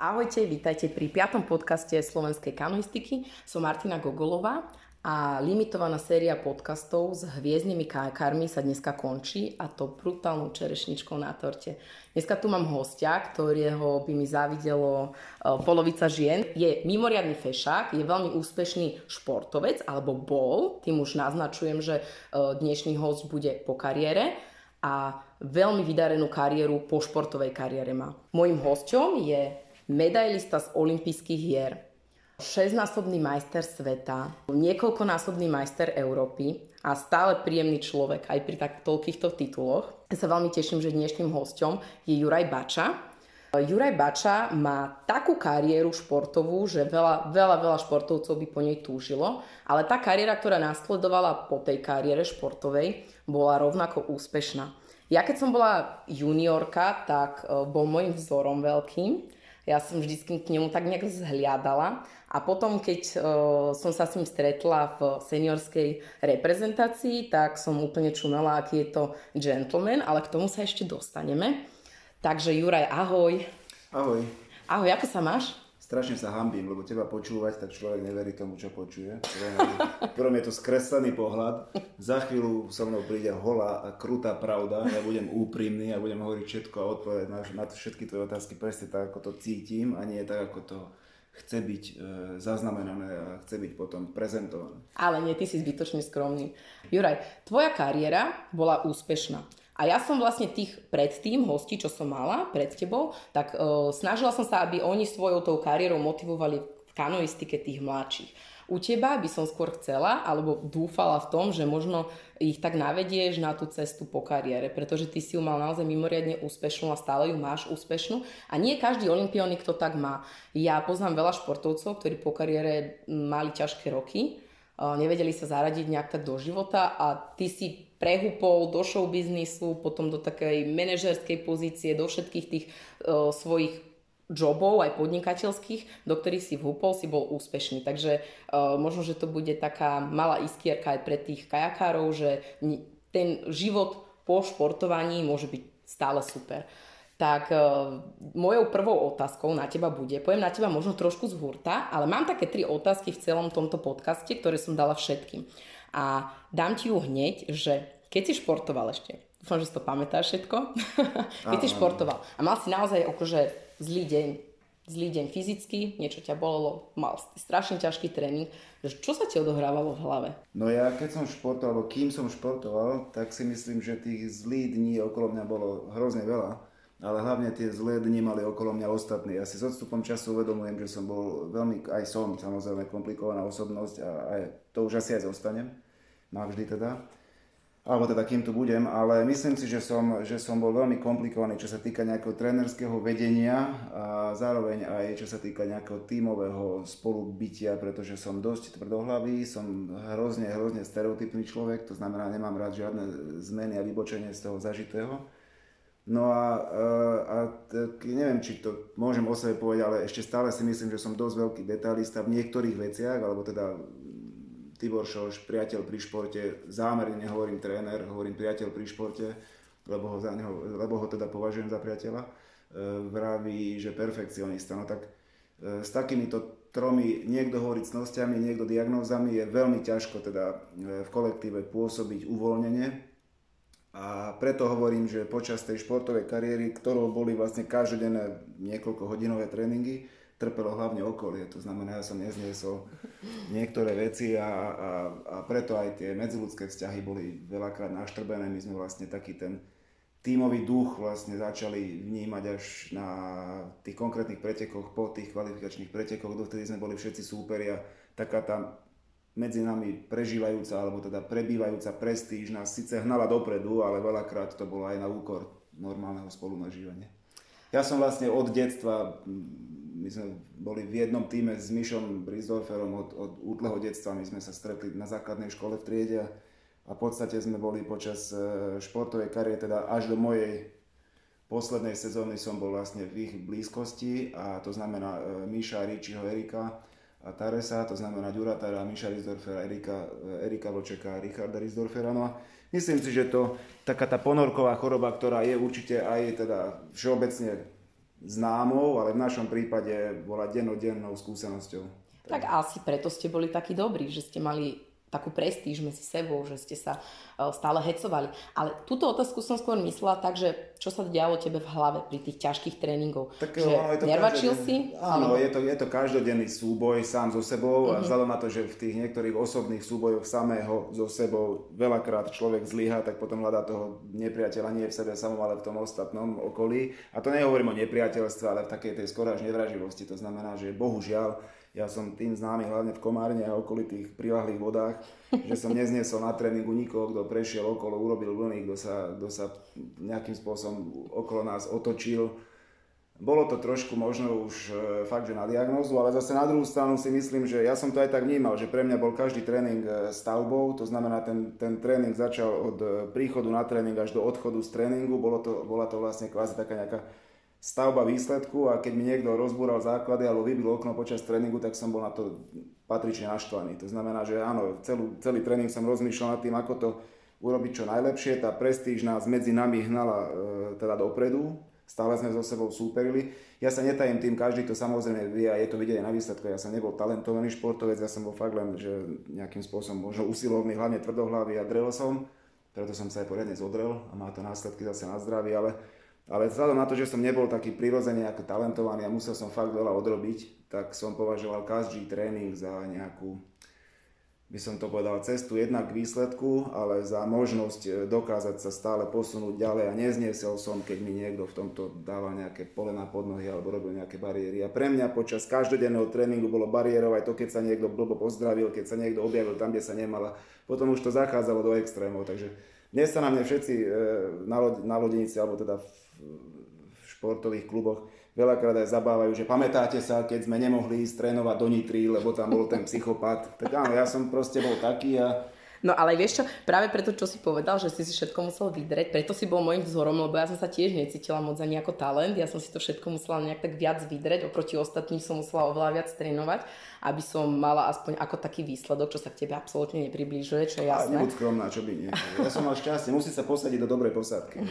Ahojte, vítajte pri piatom podcaste slovenskej kanoistiky. Som Martina Gogolová a limitovaná séria podcastov s hviezdnymi kajakármi sa dneska končí a to brutálnou čerešničkou na torte. Dneska tu mám hostia, ktorého by mi závidelo e, polovica žien. Je mimoriadný fešák, je veľmi úspešný športovec, alebo bol. Tým už naznačujem, že e, dnešný host bude po kariére a veľmi vydarenú kariéru po športovej kariére má. Mojím hosťom je medailista z olympijských hier, 6-násobný majster sveta, niekoľkonásobný majster Európy a stále príjemný človek aj pri tak toľkýchto tituloch. Ja sa veľmi teším, že dnešným hostom je Juraj Bača. Juraj Bača má takú kariéru športovú, že veľa, veľa, veľa športovcov by po nej túžilo, ale tá kariéra, ktorá nasledovala po tej kariére športovej, bola rovnako úspešná. Ja keď som bola juniorka, tak e, bol môjim vzorom veľkým ja som vždy k nemu tak nejak zhliadala a potom, keď uh, som sa s ním stretla v seniorskej reprezentácii, tak som úplne čumela, aký je to gentleman, ale k tomu sa ešte dostaneme. Takže Juraj, ahoj. Ahoj. Ahoj, ako sa máš? Strašne sa hambím, lebo teba počúvať, tak človek neverí tomu, čo počuje. Prvom je to skreslený pohľad, za chvíľu so mnou príde holá a krutá pravda, ja budem úprimný a budem hovoriť všetko a odpovedať na, na všetky tvoje otázky presne tak, ako to cítim a nie tak, ako to chce byť e, zaznamenané a chce byť potom prezentované. Ale nie, ty si zbytočne skromný. Juraj, tvoja kariéra bola úspešná. A ja som vlastne tých predtým hostí, čo som mala pred tebou, tak uh, snažila som sa, aby oni svojou tou kariérou motivovali v kanoistike tých mladších. U teba by som skôr chcela, alebo dúfala v tom, že možno ich tak navedieš na tú cestu po kariére, pretože ty si ju mal naozaj mimoriadne úspešnú a stále ju máš úspešnú. A nie každý olimpionik to tak má. Ja poznám veľa športovcov, ktorí po kariére mali ťažké roky, nevedeli sa zaradiť nejak tak do života a ty si prehupol do show biznisu, potom do takej manažerskej pozície, do všetkých tých uh, svojich jobov, aj podnikateľských, do ktorých si vhúpol, si bol úspešný. Takže uh, možno, že to bude taká malá iskierka aj pre tých kajakárov, že ten život po športovaní môže byť stále super. Tak uh, mojou prvou otázkou na teba bude, poviem na teba možno trošku z hurta, ale mám také tri otázky v celom tomto podcaste, ktoré som dala všetkým. A dám ti ju hneď, že keď si športoval ešte, dúfam, že si to pamätáš všetko, keď si športoval a mal si naozaj akože zlý deň, zlý deň fyzicky, niečo ťa bolelo, mal strašne ťažký tréning, čo sa ti odohrávalo v hlave? No ja keď som športoval, alebo kým som športoval, tak si myslím, že tých zlých dní okolo mňa bolo hrozne veľa ale hlavne tie zlé dni mali okolo mňa ostatní. Ja si s odstupom času uvedomujem, že som bol veľmi, aj som samozrejme komplikovaná osobnosť a aj, to už asi aj zostanem, navždy teda. Alebo teda kým tu budem, ale myslím si, že som, že som bol veľmi komplikovaný, čo sa týka nejakého trénerského vedenia a zároveň aj čo sa týka nejakého tímového spolubytia, pretože som dosť tvrdohlavý, som hrozne, hrozne stereotypný človek, to znamená, nemám rád žiadne zmeny a vybočenie z toho zažitého. No a, eh, a, a neviem, či to môžem o sebe povedať, ale ešte stále si myslím, že som dosť veľký detailista v niektorých veciach, alebo teda Tibor Šoš, priateľ pri športe, zámerne nehovorím tréner, hovorím priateľ pri športe, lebo ho, za neho, lebo ho teda považujem za priateľa, eh, vraví, že perfekcionista. No tak eh, s takýmito tromi, niekto hovorí cnostiami, niekto diagnózami, je veľmi ťažko teda v kolektíve pôsobiť uvoľnenie, preto hovorím, že počas tej športovej kariéry, ktorou boli vlastne každodenné niekoľko hodinové tréningy, trpelo hlavne okolie. To znamená, ja som nezniesol niektoré veci a, a, a preto aj tie medziludské vzťahy boli veľakrát naštrbené. My sme vlastne taký ten tímový duch vlastne začali vnímať až na tých konkrétnych pretekoch, po tých kvalifikačných pretekoch, dovtedy sme boli všetci súperi a taká tá medzi nami prežívajúca alebo teda prebývajúca prestíž nás síce hnala dopredu, ale veľakrát to bolo aj na úkor normálneho spolunažívania. Ja som vlastne od detstva, my sme boli v jednom týme s Mišom Brisdorferom od, od útleho detstva, my sme sa stretli na základnej škole v triede a v podstate sme boli počas e, športovej kariéry, teda až do mojej poslednej sezóny som bol vlastne v ich blízkosti a to znamená e, Miša, Ričiho, Erika, Taresa, to znamená Duratara, Miša Rizdorfera, Erika, Erika Vlčeka Richarda Rizdorfera. No a myslím si, že to taká tá ponorková choroba, ktorá je určite aj teda všeobecne známou, ale v našom prípade bola dennodennou skúsenosťou. Tak asi preto ste boli takí dobrí, že ste mali takú prestíž medzi sebou, že ste sa e, stále hecovali. Ale túto otázku som skôr myslela tak, že čo sa dialo tebe v hlave pri tých ťažkých tréningov? Tak, že ono, je to nervačil si? Áno, je to, je to každodenný súboj sám so sebou uh-huh. a mhm. vzhľadom na to, že v tých niektorých osobných súbojoch samého so sebou veľakrát človek zlyha, tak potom hľadá toho nepriateľa nie v sebe samom, ale v tom ostatnom okolí. A to nehovorím o nepriateľstve, ale v takej tej skoro až nevraživosti. To znamená, že bohužiaľ ja som tým známy hlavne v Komárne a okolitých prilahlých vodách, že som nezniesol na tréningu nikoho, kto prešiel okolo, urobil vlny, kto sa, kto sa nejakým spôsobom okolo nás otočil. Bolo to trošku možno už e, fakt, že na diagnózu, ale zase na druhú stranu si myslím, že ja som to aj tak vnímal, že pre mňa bol každý tréning e, stavbou, to znamená ten, ten tréning začal od e, príchodu na tréning až do odchodu z tréningu, bolo to, bola to vlastne kvázi taká nejaká stavba výsledku a keď mi niekto rozbúral základy alebo vybil okno počas tréningu, tak som bol na to patrične naštvaný. To znamená, že áno, celú, celý tréning som rozmýšľal nad tým, ako to urobiť čo najlepšie. Tá prestíž nás medzi nami hnala e, teda dopredu, stále sme so sebou súperili. Ja sa netajím tým, každý to samozrejme vie a je to vidieť na výsledku. Ja som nebol talentovaný športovec, ja som bol fakt len, že nejakým spôsobom možno usilovný, hlavne tvrdohlavý a drel som. Preto som sa aj poriadne zodrel a má to následky zase na zdravie, ale ale vzhľadom na to, že som nebol taký prirodzene ako talentovaný a musel som fakt veľa odrobiť, tak som považoval každý tréning za nejakú, by som to povedal, cestu jednak k výsledku, ale za možnosť e, dokázať sa stále posunúť ďalej a nezniesel som, keď mi niekto v tomto dával nejaké pole na podnohy alebo robil nejaké bariéry. A pre mňa počas každodenného tréningu bolo bariérov aj to, keď sa niekto blbo pozdravil, keď sa niekto objavil tam, kde sa nemala. Potom už to zachádzalo do extrémov, takže dnes sa na mňa všetci e, na lodenici, alebo teda v športových kluboch veľakrát aj zabávajú, že pamätáte sa, keď sme nemohli ísť trénovať do Nitry, lebo tam bol ten psychopat. Tak áno, ja som proste bol taký a No ale vieš čo, práve preto, čo si povedal, že si si všetko musel vydreť, preto si bol môjim vzorom, lebo ja som sa tiež necítila moc ani ako talent, ja som si to všetko musela nejak tak viac vydreť, oproti ostatným som musela oveľa viac trénovať, aby som mala aspoň ako taký výsledok, čo sa k tebe absolútne nepribližuje, čo je jasné. A nebuď skromná, čo by nie. Ja som mal šťastie, musí sa posadiť do dobrej posádky.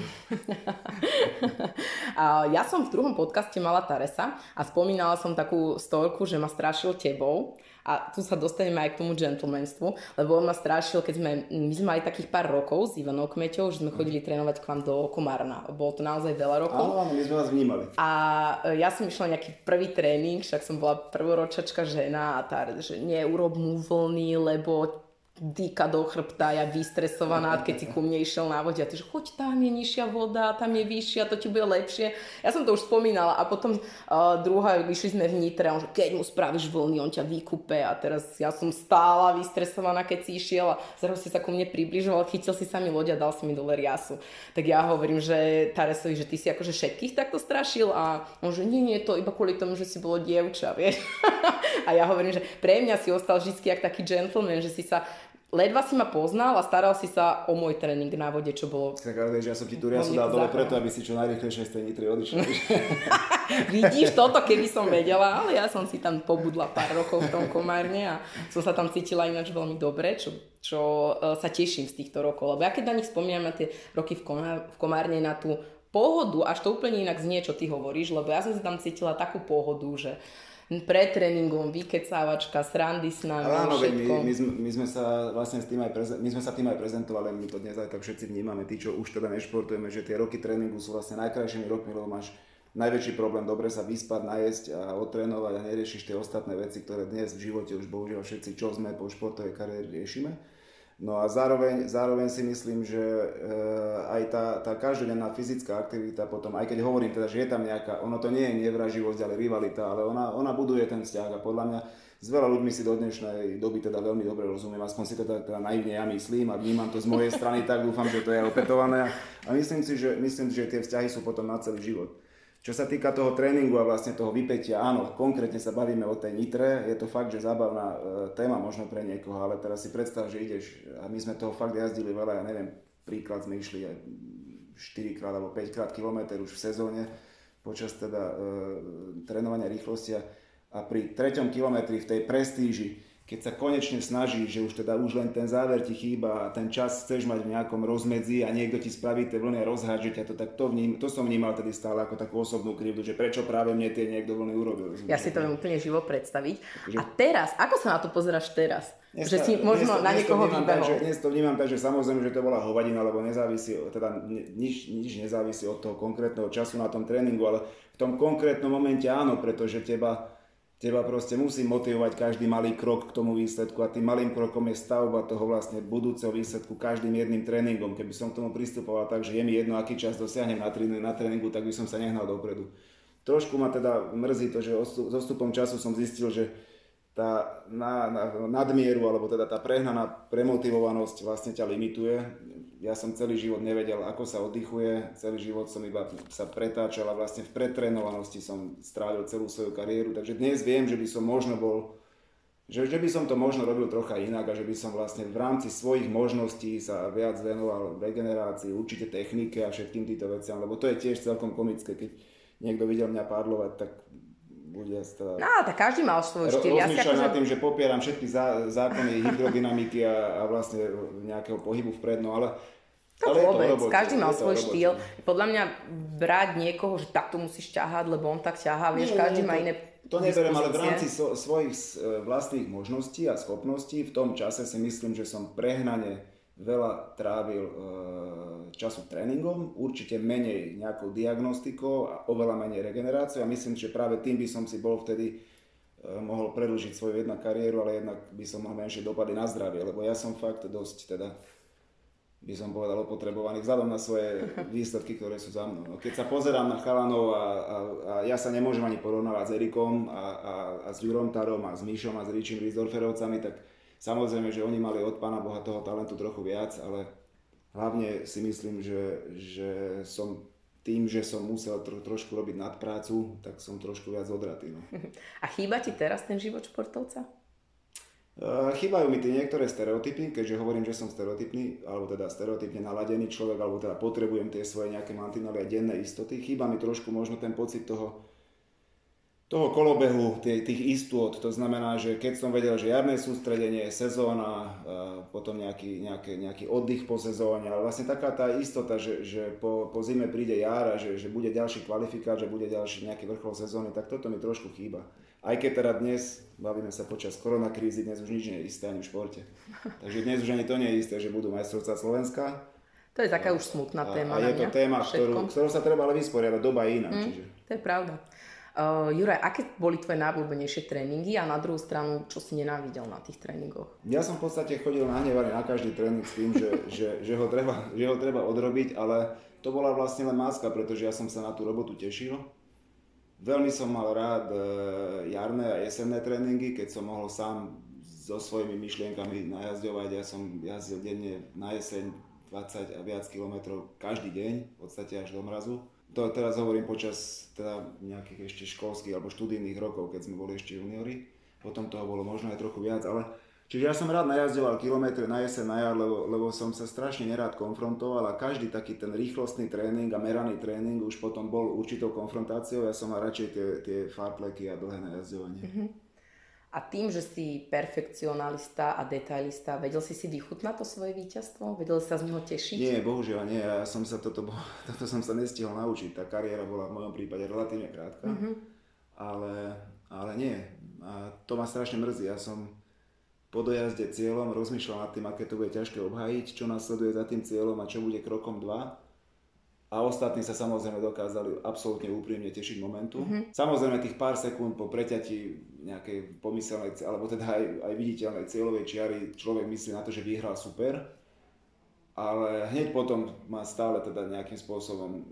ja som v druhom podcaste mala Taresa a spomínala som takú storku, že ma strašil tebou a tu sa dostaneme aj k tomu gentlemanstvu, lebo on ma strašil, keď sme, my sme mali takých pár rokov s Ivanou Kmeťou, že sme chodili trénovať k vám do Komárna. Bolo to naozaj veľa rokov. Áno, áno, my sme vás vnímali. A e, ja som išla nejaký prvý tréning, však som bola prvoročačka žena a tá, že neurob mu vlny, lebo dýka do chrbta, ja vystresovaná, keď si ku mne išiel na vode a ty, že choď tam je nižšia voda, tam je vyššia, to ti bude lepšie. Ja som to už spomínala a potom uh, druhá, išli sme v Nitre on že keď mu spravíš vlny, on ťa vykúpe a teraz ja som stála vystresovaná, keď si išiel a zrazu si sa ku mne približoval, chytil si sa mi loď a dal si mi dole riasu. Tak ja hovorím, že Taresovi, že ty si akože všetkých takto strašil a on že nie, nie, to iba kvôli tomu, že si bolo dievča, vieš. a ja hovorím, že pre mňa si ostal vždy taký gentleman, že si sa ledva si ma poznal a staral si sa o môj tréning na vode, čo bolo... Tak ale že ja som ti riasu dal dole preto, aby si čo najrychlejšie z tej nitry odišiel. Vidíš toto, keby som vedela, ale ja som si tam pobudla pár rokov v tom komárne a som sa tam cítila ináč veľmi dobre, čo, čo uh, sa teším z týchto rokov. Lebo ja keď na nich spomínam na tie roky v, komár, v komárne, na tú pohodu, až to úplne inak znie, čo ty hovoríš, lebo ja som si tam cítila takú pohodu, že pred tréningom, vykecávačka, srandy s nami, áno, všetko. My, my, sme, my, sme sa vlastne s tým aj preze, my sme sa tým aj prezentovali, my to dnes aj tak všetci vnímame, tí, čo už teda nešportujeme, že tie roky tréningu sú vlastne najkrajšími rokmi, lebo máš najväčší problém dobre sa vyspať, najesť a otrénovať a neriešiš tie ostatné veci, ktoré dnes v živote už bohužiaľ všetci, čo sme po športovej kariére riešime. No a zároveň, zároveň si myslím, že e, aj tá, tá každodenná fyzická aktivita potom, aj keď hovorím teda, že je tam nejaká, ono to nie je nevraživosť, ale rivalita, ale ona, ona buduje ten vzťah a podľa mňa s veľa ľuďmi si do dnešnej doby teda veľmi dobre rozumiem, aspoň si teda, teda naivne ja myslím a vnímam to z mojej strany, tak dúfam, že to je opätované a myslím si, že, myslím že tie vzťahy sú potom na celý život. Čo sa týka toho tréningu a vlastne toho vypetia, áno, konkrétne sa bavíme o tej nitre, je to fakt, že zábavná e, téma možno pre niekoho, ale teraz si predstav, že ideš, a my sme toho fakt jazdili veľa, ja neviem, príklad sme išli aj 4 krát alebo 5 krát kilometr už v sezóne počas teda e, trénovania rýchlosti a pri treťom kilometri v tej prestíži, keď sa konečne snažíš, že už teda už len ten záver ti chýba a ten čas chceš mať v nejakom rozmedzi a niekto ti spraví tie vlny a rozhádže ťa to, tak to, vním, to som vnímal tedy stále ako takú osobnú krivdu, že prečo práve mne tie niekto vlny urobil. Ja si to viem úplne živo predstaviť. A teraz, ako sa na to pozeráš teraz? Dnes, že si možno dnes, na niekoho že, dnes to vnímam tak, že samozrejme, že to bola hovadina, lebo nezávisí, teda nič, nič nezávisí od toho konkrétneho času na tom tréningu, ale v tom konkrétnom momente áno, pretože teba Teba proste musí motivovať každý malý krok k tomu výsledku a tým malým krokom je stavba toho vlastne budúceho výsledku každým jedným tréningom. Keby som k tomu pristupoval tak, že je mi jedno, aký čas dosiahnem na, tréningu, na tréningu, tak by som sa nehnal dopredu. Trošku ma teda mrzí to, že s odstupom času som zistil, že tá na, na, nadmieru, alebo teda tá prehnaná premotivovanosť vlastne ťa limituje ja som celý život nevedel, ako sa oddychuje, celý život som iba sa pretáčal a vlastne v pretrénovanosti som strávil celú svoju kariéru, takže dnes viem, že by som možno bol, že, že by som to možno robil trocha inak a že by som vlastne v rámci svojich možností sa viac venoval regenerácii, určite technike a všetkým týmto veciam, lebo to je tiež celkom komické, keď niekto videl mňa pádlovať, tak bude stále... No, tak každý mal svoj štýl. Ja si akože... nad tým, že popieram všetky zá, zákony hydrodynamiky a, a vlastne nejakého pohybu vpred, no ale to ale vôbec, to každý mal svoj štýl. Podľa mňa brať niekoho, že takto musíš ťahať, lebo on tak ťahá, vieš, Nie, každý má iné To neberiem, ale v rámci so, svojich e, vlastných možností a schopností v tom čase si myslím, že som prehnane veľa trávil e, času tréningom, určite menej nejakou diagnostikou a oveľa menej regeneráciou a myslím, že práve tým by som si bol vtedy e, mohol predlžiť svoju jednak kariéru, ale jednak by som mal menšie dopady na zdravie, lebo ja som fakt dosť teda by som povedal opotrebovaný vzhľadom na svoje výsledky, ktoré sú za mnou. No, keď sa pozerám na chalanov a, a, a ja sa nemôžem ani porovnávať s Erikom a, a, a s Jurom Tarom a s Míšom a s Ričím Rizdorferovcami, tak Samozrejme, že oni mali od Pána Boha toho talentu trochu viac, ale hlavne si myslím, že, že som tým, že som musel tro, trošku robiť nadprácu, tak som trošku viac odratý. No. A chýba ti teraz ten život športovca? Uh, chýbajú mi tie niektoré stereotypy, keďže hovorím, že som stereotypný, alebo teda stereotypne naladený človek, alebo teda potrebujem tie svoje nejaké mantinely a denné istoty. Chýba mi trošku možno ten pocit toho, toho kolobehu, tých, istôt. To znamená, že keď som vedel, že jarné sústredenie, sezóna, potom nejaký, nejaký, nejaký oddych po sezóne, ale vlastne taká tá istota, že, že po, po zime príde jar a že, že bude ďalší kvalifikát, že bude ďalší nejaký vrchol sezóny, tak toto mi trošku chýba. Aj keď teda dnes, bavíme sa počas koronakrízy, dnes už nič nie je isté ani v športe. Takže dnes už ani to nie je isté, že budú majstrovstvá Slovenska. To je taká už smutná téma. A, a je to téma, ktorú, ktorou sa treba ale vysporiadať, doba je iná. Mm, čiže. To je pravda. Uh, Juraj, aké boli tvoje najobľúbenejšie tréningy a na druhú stranu, čo si nenávidel na tých tréningoch? Ja som v podstate chodil nahnevaný na každý tréning s tým, že, že, že, ho treba, že ho treba odrobiť, ale to bola vlastne len máska, pretože ja som sa na tú robotu tešil. Veľmi som mal rád uh, jarné a jesenné tréningy, keď som mohol sám so svojimi myšlienkami najazdovať. Ja som jazdil denne na jeseň 20 a viac kilometrov každý deň, v podstate až do mrazu to teraz hovorím počas teda nejakých ešte školských alebo študijných rokov, keď sme boli ešte juniori. Potom toho bolo možno aj trochu viac, ale Čiže ja som rád najazdoval kilometre na jeseň, na jar, lebo, lebo som sa strašne nerád konfrontoval a každý taký ten rýchlostný tréning a meraný tréning už potom bol určitou konfrontáciou. Ja som mal radšej tie, tie farpleky a dlhé najazdovanie. Mm-hmm. A tým, že si perfekcionalista a detailista, vedel si si vychutnať to svoje víťazstvo? Vedel si sa z neho tešiť? Nie, bohužiaľ nie. Ja som sa toto, toto som sa nestihol naučiť. Tá kariéra bola v mojom prípade relatívne krátka. Mm-hmm. Ale, ale nie. A to ma strašne mrzí. Ja som po dojazde cieľom rozmýšľal nad tým, aké to bude ťažké obhajiť, čo nasleduje za tým cieľom a čo bude krokom 2 a ostatní sa samozrejme dokázali absolútne úprimne tešiť momentu. Mm-hmm. Samozrejme tých pár sekúnd po preťati nejakej pomyselnej, alebo teda aj, aj viditeľnej cieľovej čiary človek myslí na to, že vyhral super, ale hneď potom ma stále teda nejakým spôsobom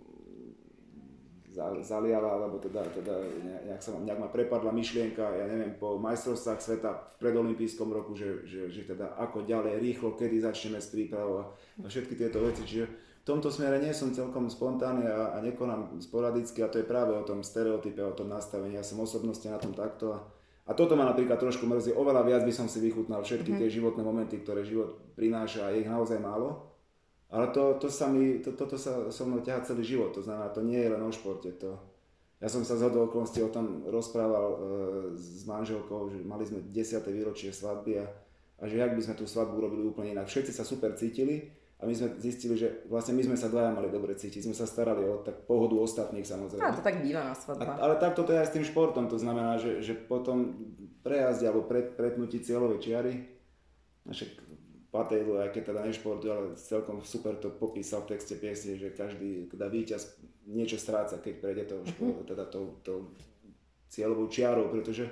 zaliala, alebo teda, teda nejak, sa, nejak ma prepadla myšlienka, ja neviem, po majstrovstvách sveta v predolimpijskom roku, že, že, že teda ako ďalej, rýchlo, kedy začneme s prípravou a všetky tieto veci, čiže tomto smere nie som celkom spontánny a, a nekonám sporadicky a to je práve o tom stereotype, o tom nastavení. Ja som osobnosti na tom takto a, a toto ma napríklad trošku mrzí. Oveľa viac by som si vychutnal všetky mm-hmm. tie životné momenty, ktoré život prináša a je ich naozaj málo. Ale to, to sa mi, to, toto sa so mnou ťaha celý život. To znamená, to nie je len o športe. To, Ja som sa z okolností o tom rozprával e, s manželkou, že mali sme 10. výročie svadby a, a že jak by sme tú svadbu urobili úplne inak. Všetci sa super cítili a my sme zistili, že vlastne my sme sa dvaja mali dobre cítiť. Sme sa starali o tak pohodu ostatných samozrejme. A to tak býva na svadba. ale tak toto je aj s tým športom. To znamená, že, že potom prejazde alebo pred, pretnutí cieľovej čiary, však Patejlu, aj keď teda nešportuje, ale celkom super to popísal v texte piesne, že každý teda víťaz niečo stráca, keď prejde to, uh-huh. teda to, to cieľovou čiarou, pretože,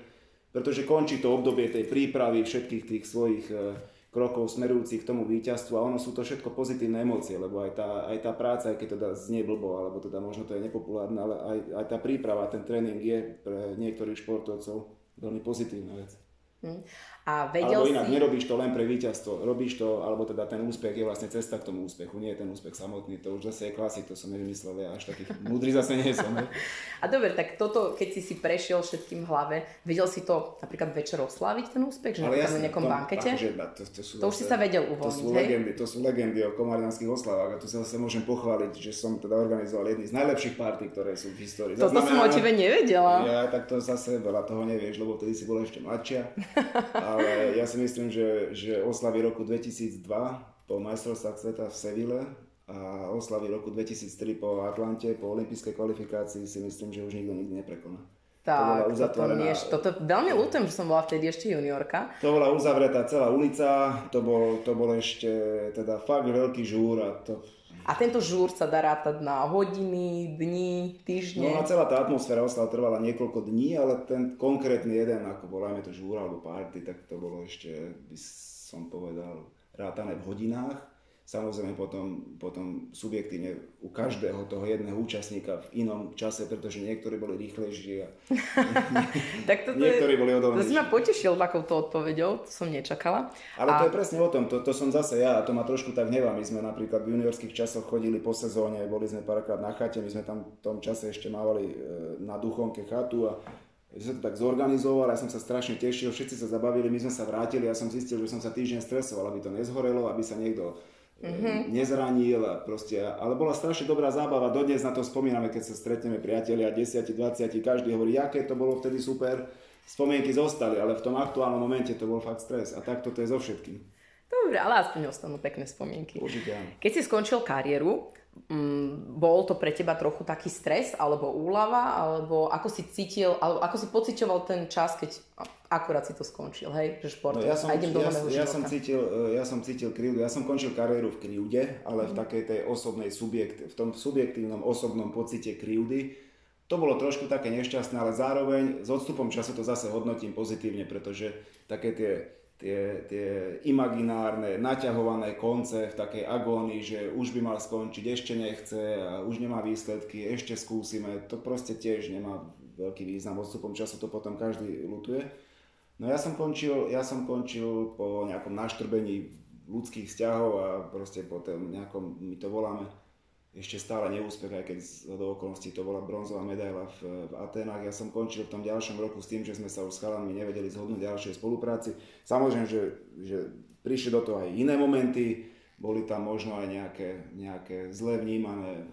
pretože končí to obdobie tej prípravy všetkých tých svojich e, krokov smerujúcich k tomu víťazstvu a ono sú to všetko pozitívne emócie, lebo aj tá, aj tá práca, aj keď teda znie blbo, alebo teda možno to je nepopulárne, ale aj, aj tá príprava, ten tréning je pre niektorých športovcov veľmi pozitívna vec. Hm. A vedel alebo inak, si... nerobíš to len pre víťazstvo, robíš to, alebo teda ten úspech je vlastne cesta k tomu úspechu, nie je ten úspech samotný, to už zase je klasik, to som nevymyslel, ja až taký múdry zase nie som. Ne? A dobre, tak toto, keď si si prešiel všetkým v hlave, vedel si to napríklad večer osláviť ten úspech, že Ale jasne, na nejakom to, bankete? Akože, to, to, sú to už si sa vedel uvoľniť, to sú hej? legendy, to sú legendy o komarianských oslavách a tu sa zase môžem pochváliť, že som teda organizoval jedny z najlepších partí, ktoré sú v histórii. Toto som o tebe nevedela. Ja tak to zase veľa toho nevieš, lebo vtedy si bola ešte mladšia. Ale ja si myslím, že, že oslavy roku 2002 po majstrovstvách sveta v Seville a oslavy roku 2003 po Atlante, po olympijskej kvalifikácii si myslím, že už nikto nikdy neprekoná. Tak, to toto, nie, toto veľmi ľútujem, že som bola vtedy ešte juniorka. To bola uzavretá celá ulica, to bol, to bol ešte teda fakt veľký žúr a to, a tento žúr sa dá rátať na hodiny, dní, týždne. No a celá tá atmosféra oslav trvala niekoľko dní, ale ten konkrétny jeden, ako voláme to žúr alebo party, tak to bolo ešte, by som povedal, rátané v hodinách. Samozrejme potom, potom subjektívne u každého toho jedného účastníka v inom čase, pretože niektorí boli rýchlejší a tak toto niektorí je, boli odolnejší. To si ma potešil takouto odpoveďou, to som nečakala. Ale a... to je presne o tom, to, to som zase ja a to ma trošku tak hnevá. My sme napríklad v juniorských časoch chodili po sezóne, boli sme párkrát na chate, my sme tam v tom čase ešte mávali e, na duchonke chatu a že sa to tak zorganizoval, ja som sa strašne tešil, všetci sa zabavili, my sme sa vrátili, ja som zistil, že som sa týždeň stresoval, aby to nezhorelo, aby sa niekto mm-hmm. nezranil proste, ale bola strašne dobrá zábava, dodnes na to spomíname, keď sa stretneme priatelia, 10, 20, každý hovorí, aké to bolo vtedy super, spomienky zostali, ale v tom aktuálnom momente to bol fakt stres a tak to je so všetkým. Dobre, ale aspoň ostanú pekné spomienky. Určite áno. Keď si skončil kariéru, mm, bol to pre teba trochu taký stres alebo úlava, alebo ako si cítil, alebo ako si pocitoval ten čas, keď akurát si to skončil, hej, že šport. No, ja som, a idem do ja, ja, som cítil, e, ja som cítil krivdu, ja som končil kariéru v krivde, ale mm. v mhm. takej tej osobnej subjekt, v tom subjektívnom osobnom pocite krivdy. To bolo trošku také nešťastné, ale zároveň s odstupom času to zase hodnotím pozitívne, pretože také tie, tie, tie imaginárne, naťahované konce v takej agónii, že už by mal skončiť, ešte nechce už nemá výsledky, ešte skúsime, to proste tiež nemá veľký význam. Odstupom času to potom každý lutuje. No ja som končil, ja som končil po nejakom naštrbení ľudských vzťahov a proste po tom nejakom, my to voláme, ešte stále neúspech, aj keď z do okolností to bola bronzová medaila v, v Atenách. Ja som končil v tom ďalšom roku s tým, že sme sa už s chalami nevedeli zhodnúť ďalšej spolupráci. Samozrejme, že, že prišli do toho aj iné momenty, boli tam možno aj nejaké, nejaké zle vnímané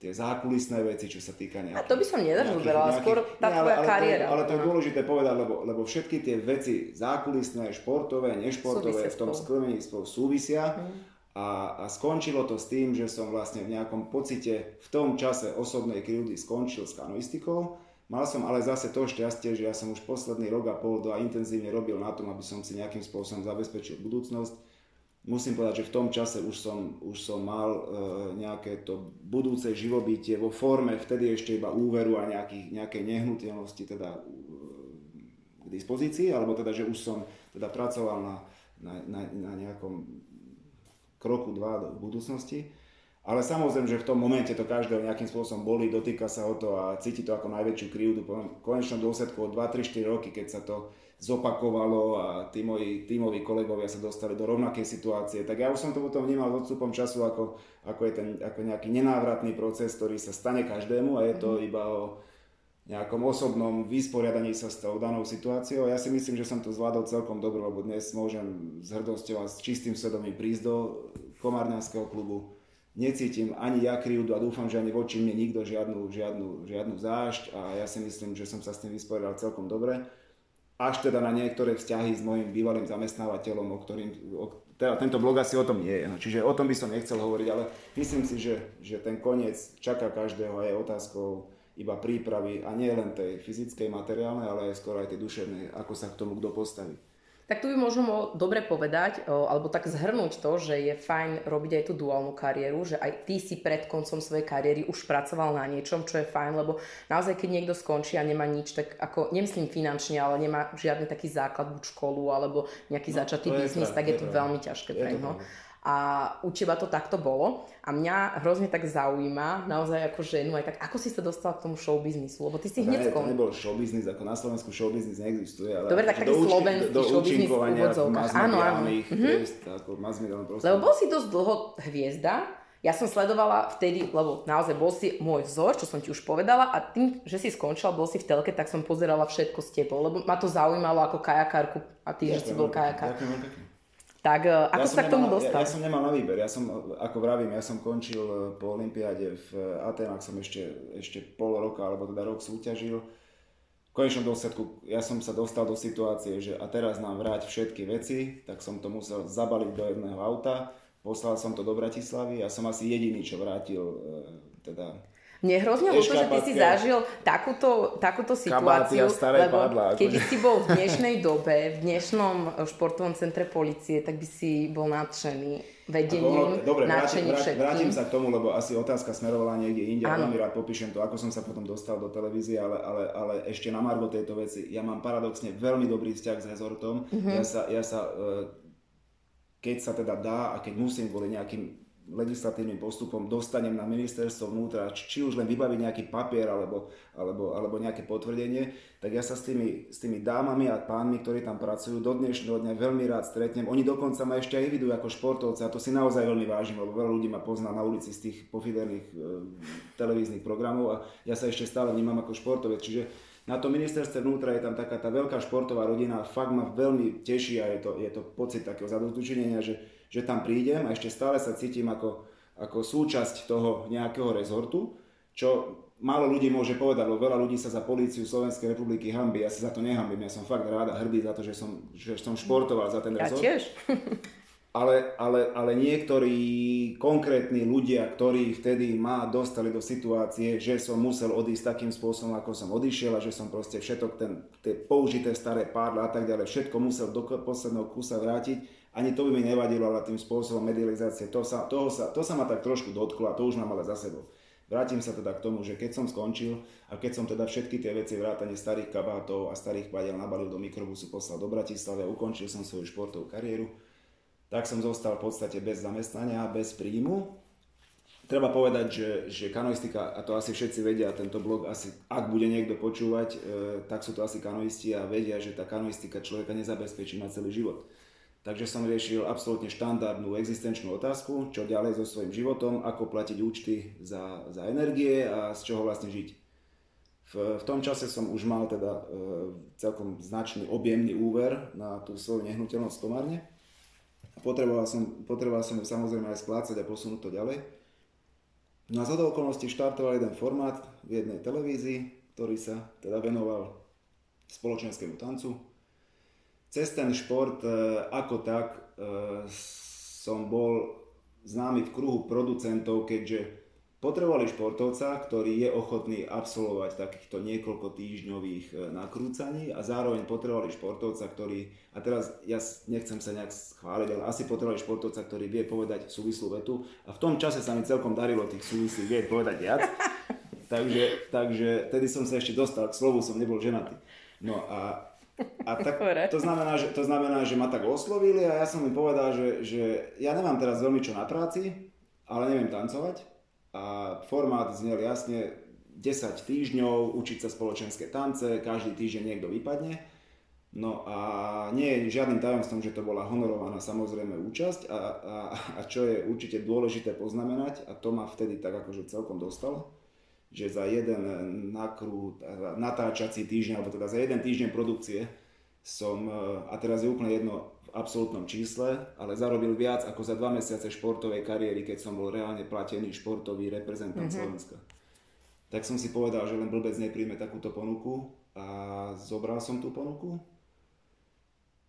tie zákulisné veci, čo sa týka nejakých... A to by som nezažoberala, skôr tá tvoja ale kariéra. To, ale to je dôležité povedať, lebo, lebo všetky tie veci zákulisné, športové, nešportové v tom sklemení spolu súvisia mm. A, a skončilo to s tým, že som vlastne v nejakom pocite v tom čase osobnej krivdy skončil s kanoistikou. Mal som ale zase to šťastie, že ja som už posledný rok a pol do a intenzívne robil na tom, aby som si nejakým spôsobom zabezpečil budúcnosť musím povedať, že v tom čase už som, už som mal e, nejaké to budúce živobytie vo forme vtedy ešte iba úveru a nejakých, nejakej nehnuteľnosti teda e, k dispozícii, alebo teda, že už som teda pracoval na, na, na, na nejakom kroku dva do budúcnosti. Ale samozrejme, že v tom momente to každého nejakým spôsobom boli, dotýka sa o to a cíti to ako najväčšiu krivdu. V konečnom dôsledku o 2-3-4 roky, keď sa to zopakovalo a tí moji tímoví kolegovia sa dostali do rovnakej situácie. Tak ja už som to potom vnímal s odstupom času ako, ako, je ten, ako nejaký nenávratný proces, ktorý sa stane každému a je to mhm. iba o nejakom osobnom vysporiadaní sa s tou danou situáciou. Ja si myslím, že som to zvládol celkom dobro, lebo dnes môžem s hrdosťou a s čistým svedomím prísť do Komárňanského klubu necítim ani ja krivdu a dúfam, že ani voči mne nikto žiadnu, žiadnu, žiadnu zášť a ja si myslím, že som sa s tým vysporiadal celkom dobre. Až teda na niektoré vzťahy s mojim bývalým zamestnávateľom, o ktorým, o, teda tento blog asi o tom nie je, no, čiže o tom by som nechcel hovoriť, ale myslím si, že, že ten koniec čaká každého a je otázkou iba prípravy a nie len tej fyzickej, materiálnej, ale aj skoro aj tej duševnej, ako sa k tomu kto postaví. Tak tu by možno dobre povedať, alebo tak zhrnúť to, že je fajn robiť aj tú duálnu kariéru, že aj ty si pred koncom svojej kariéry už pracoval na niečom, čo je fajn, lebo naozaj keď niekto skončí a nemá nič, tak ako nemyslím finančne, ale nemá žiadny taký základ, buď školu alebo nejaký no, začatý biznis, tak je to veľmi ťažké pre ňo a u teba to takto bolo a mňa hrozne tak zaujíma naozaj ako ženu aj tak, ako si sa dostal k tomu showbiznisu, lebo ty si hneď skom... To nebol showbiznis, ako na Slovensku showbiznis neexistuje, ale Dobre, tak taký slovenský do showbiznis v úvodzovkách. Áno, áno. Mm-hmm. ako Lebo bol si dosť dlho hviezda, ja som sledovala vtedy, lebo naozaj bol si môj vzor, čo som ti už povedala a tým, že si skončila, bol si v telke, tak som pozerala všetko s tebou, lebo ma to zaujímalo ako kajakárku a ty, že si bol kajakár. Ďakujem, tak e, ako ja sa k tomu dostal? Ja, ja som nemal na výber, ja som, ako vravím, ja som končil e, po Olympiáde v Atenách, som ešte, ešte pol roka, alebo teda rok súťažil. V konečnom dôsledku ja som sa dostal do situácie, že a teraz nám vráť všetky veci, tak som to musel zabaliť do jedného auta, poslal som to do Bratislavy a som asi jediný, čo vrátil e, teda mne hrozne ľúto, že ty si zažil takúto, takúto situáciu, lebo padla, keby si bol v dnešnej dobe, v dnešnom športovom centre policie, tak by si bol nadšený vedením, Dobre, vrátim, vrátim, vrátim sa k tomu, lebo asi otázka smerovala niekde inde. Áno. Veľmi rád popíšem to, ako som sa potom dostal do televízie, ale, ale, ale ešte na margo tejto veci. Ja mám paradoxne veľmi dobrý vzťah s rezortom. Mm-hmm. Ja sa, ja sa, e, keď sa teda dá a keď musím kvôli nejakým legislatívnym postupom dostanem na ministerstvo vnútra, či už len vybaviť nejaký papier alebo, alebo, alebo nejaké potvrdenie, tak ja sa s tými, s tými dámami a pánmi, ktorí tam pracujú, do dnešného dňa veľmi rád stretnem. Oni dokonca ma ešte aj vidujú ako športovca a to si naozaj veľmi vážim, lebo veľa ľudí ma pozná na ulici z tých pofiderných e, televíznych programov a ja sa ešte stále vnímam ako športovec. Čiže na to ministerstve vnútra je tam taká tá veľká športová rodina a fakt ma veľmi teší a je to, je to pocit takého zadostučinenia, že že tam prídem a ešte stále sa cítim ako, ako súčasť toho nejakého rezortu, čo málo ľudí môže povedať, lebo veľa ľudí sa za políciu Slovenskej republiky hambí. Ja sa za to nehambím, ja som fakt rád a hrdý za to, že som, že som športoval za ten rezort. Ja tiež. ale, ale, ale niektorí konkrétni ľudia, ktorí vtedy ma dostali do situácie, že som musel odísť takým spôsobom, ako som odišiel a že som proste všetok ten, tie použité staré pádla a tak ďalej, všetko musel do posledného kusa vrátiť, ani to by mi nevadilo, ale tým spôsobom medializácie, to sa, toho sa, to sa ma tak trošku dotklo a to už mám ale za sebou. Vrátim sa teda k tomu, že keď som skončil a keď som teda všetky tie veci vrátane starých kabátov a starých padiel nabalil do mikrobusu, poslal do Bratislavy a ukončil som svoju športovú kariéru, tak som zostal v podstate bez zamestnania, bez príjmu. Treba povedať, že, že kanoistika, a to asi všetci vedia, tento blog asi, ak bude niekto počúvať, e, tak sú to asi kanoisti a vedia, že tá kanoistika človeka nezabezpečí na celý život. Takže som riešil absolútne štandardnú existenčnú otázku, čo ďalej so svojím životom, ako platiť účty za, za energie a z čoho vlastne žiť. V, v tom čase som už mal teda e, celkom značný objemný úver na tú svoju nehnuteľnosť v Komárne. Potreboval som, potreboval som ju samozrejme aj splácať a posunúť to ďalej. No a z okolností štartoval jeden formát v jednej televízii, ktorý sa teda venoval spoločenskému tancu, cez ten šport e, ako tak e, som bol známy v kruhu producentov, keďže potrebovali športovca, ktorý je ochotný absolvovať takýchto niekoľko týždňových e, nakrúcaní a zároveň potrebovali športovca, ktorý, a teraz ja nechcem sa nejak chváliť, ale asi potrebovali športovca, ktorý vie povedať súvislú vetu a v tom čase sa mi celkom darilo tých súvislých vie povedať viac. takže, takže tedy som sa ešte dostal k slovu, som nebol ženatý. No a a tak to znamená, že, to znamená, že ma tak oslovili a ja som im povedal, že, že ja nemám teraz veľmi čo na práci, ale neviem tancovať. A formát znel jasne 10 týždňov, učiť sa spoločenské tance, každý týždeň niekto vypadne. No a nie je žiadnym tajomstvom, že to bola honorovaná samozrejme účasť a, a, a čo je určite dôležité poznamenať a to ma vtedy tak akože celkom dostalo že za jeden nakrút, natáčací týždeň, alebo teda za jeden týždeň produkcie som, e, a teraz je úplne jedno, v absolútnom čísle, ale zarobil viac ako za dva mesiace športovej kariéry, keď som bol reálne platený športový reprezentant mm-hmm. Slovenska. Tak som si povedal, že len blbec nepríjme takúto ponuku a zobral som tú ponuku.